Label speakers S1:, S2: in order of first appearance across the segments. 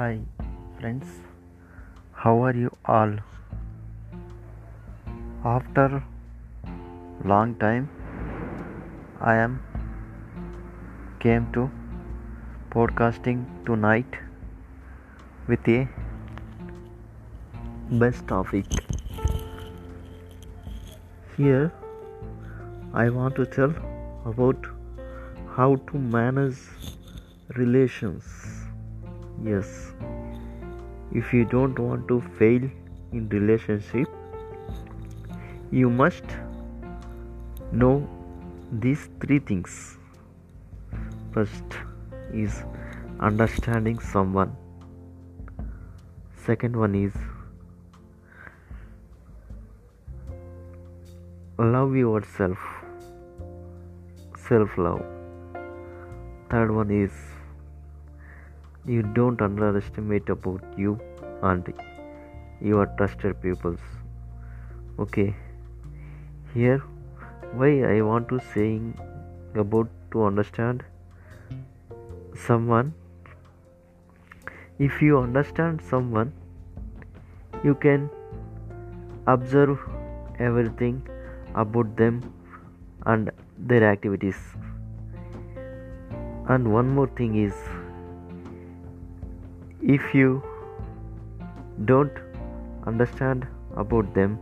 S1: Hi friends, how are you all? After long time I am came to podcasting tonight with a best topic. Here I want to tell about how to manage relations. Yes, if you don't want to fail in relationship, you must know these three things. First is understanding someone. Second one is love yourself. Self love. Third one is you don't underestimate about you and your trusted peoples. Okay. Here why I want to saying about to understand someone if you understand someone you can observe everything about them and their activities and one more thing is if you don't understand about them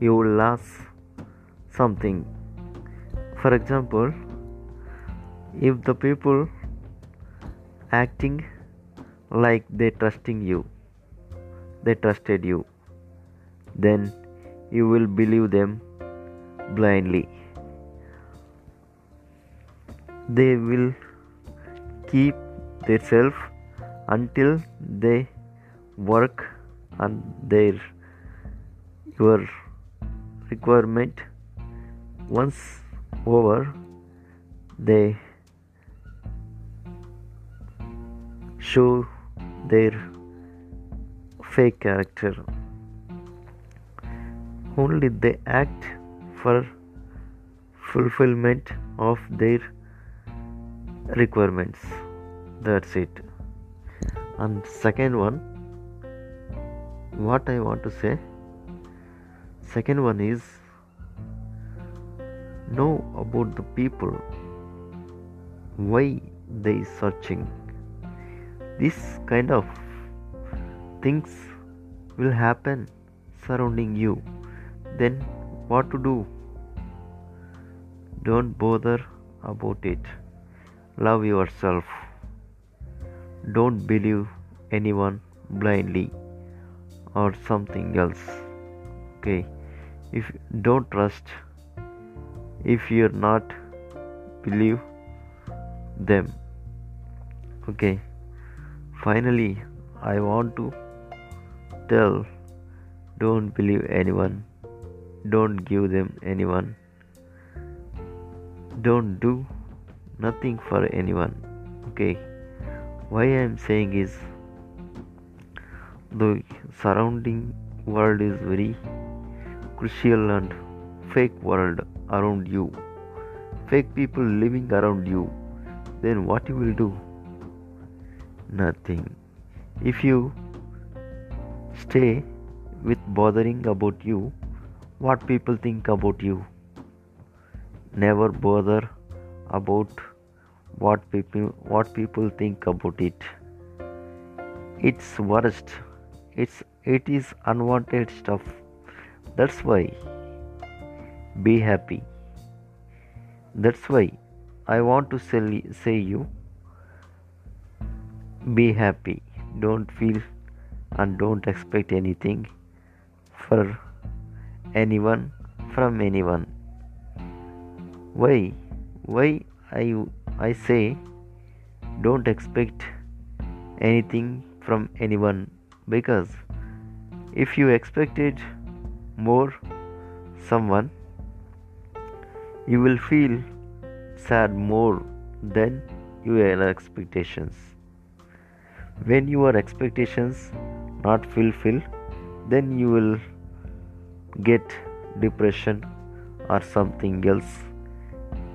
S1: you will lose something. For example if the people acting like they trusting you they trusted you then you will believe them blindly. They will keep their self until they work on their your requirement once over they show their fake character. Only they act for fulfillment of their requirements. That's it and second one what i want to say second one is know about the people why they searching. This kind of things will happen surrounding you. Then what to do? Don't bother about it. Love yourself don't believe anyone blindly or something else okay? If don't trust if you're not believe them okay? Finally i want to tell don't believe anyone don't give them anyone don't do nothing for anyone okay why i am saying is the surrounding world is very crucial and fake world around you. Fake people living around you. Then what you will do? Nothing. If you stay with bothering about you what people think about you? Never bother about what people what people think about it. It's worst. It's it is unwanted stuff. That's why. Be happy. That's why i want to say, say you be happy. Don't feel and don't expect anything for anyone from anyone. Why? Why i i say don't expect anything from anyone because if you expected more someone you will feel sad more than your expectations. When your expectations not fulfilled then you will get depression or something else.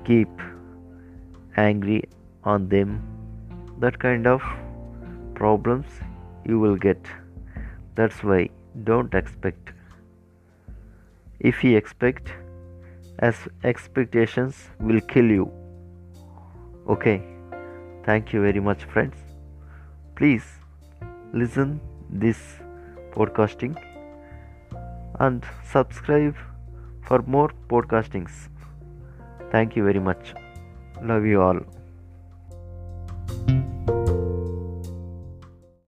S1: Keep angry on them that kind of problems you will get. That's why don't expect. If you expect, as expectations will kill you. Okay. Thank you very much friends. Please listen this podcasting and subscribe for more podcastings. Thank you very much. Love you all.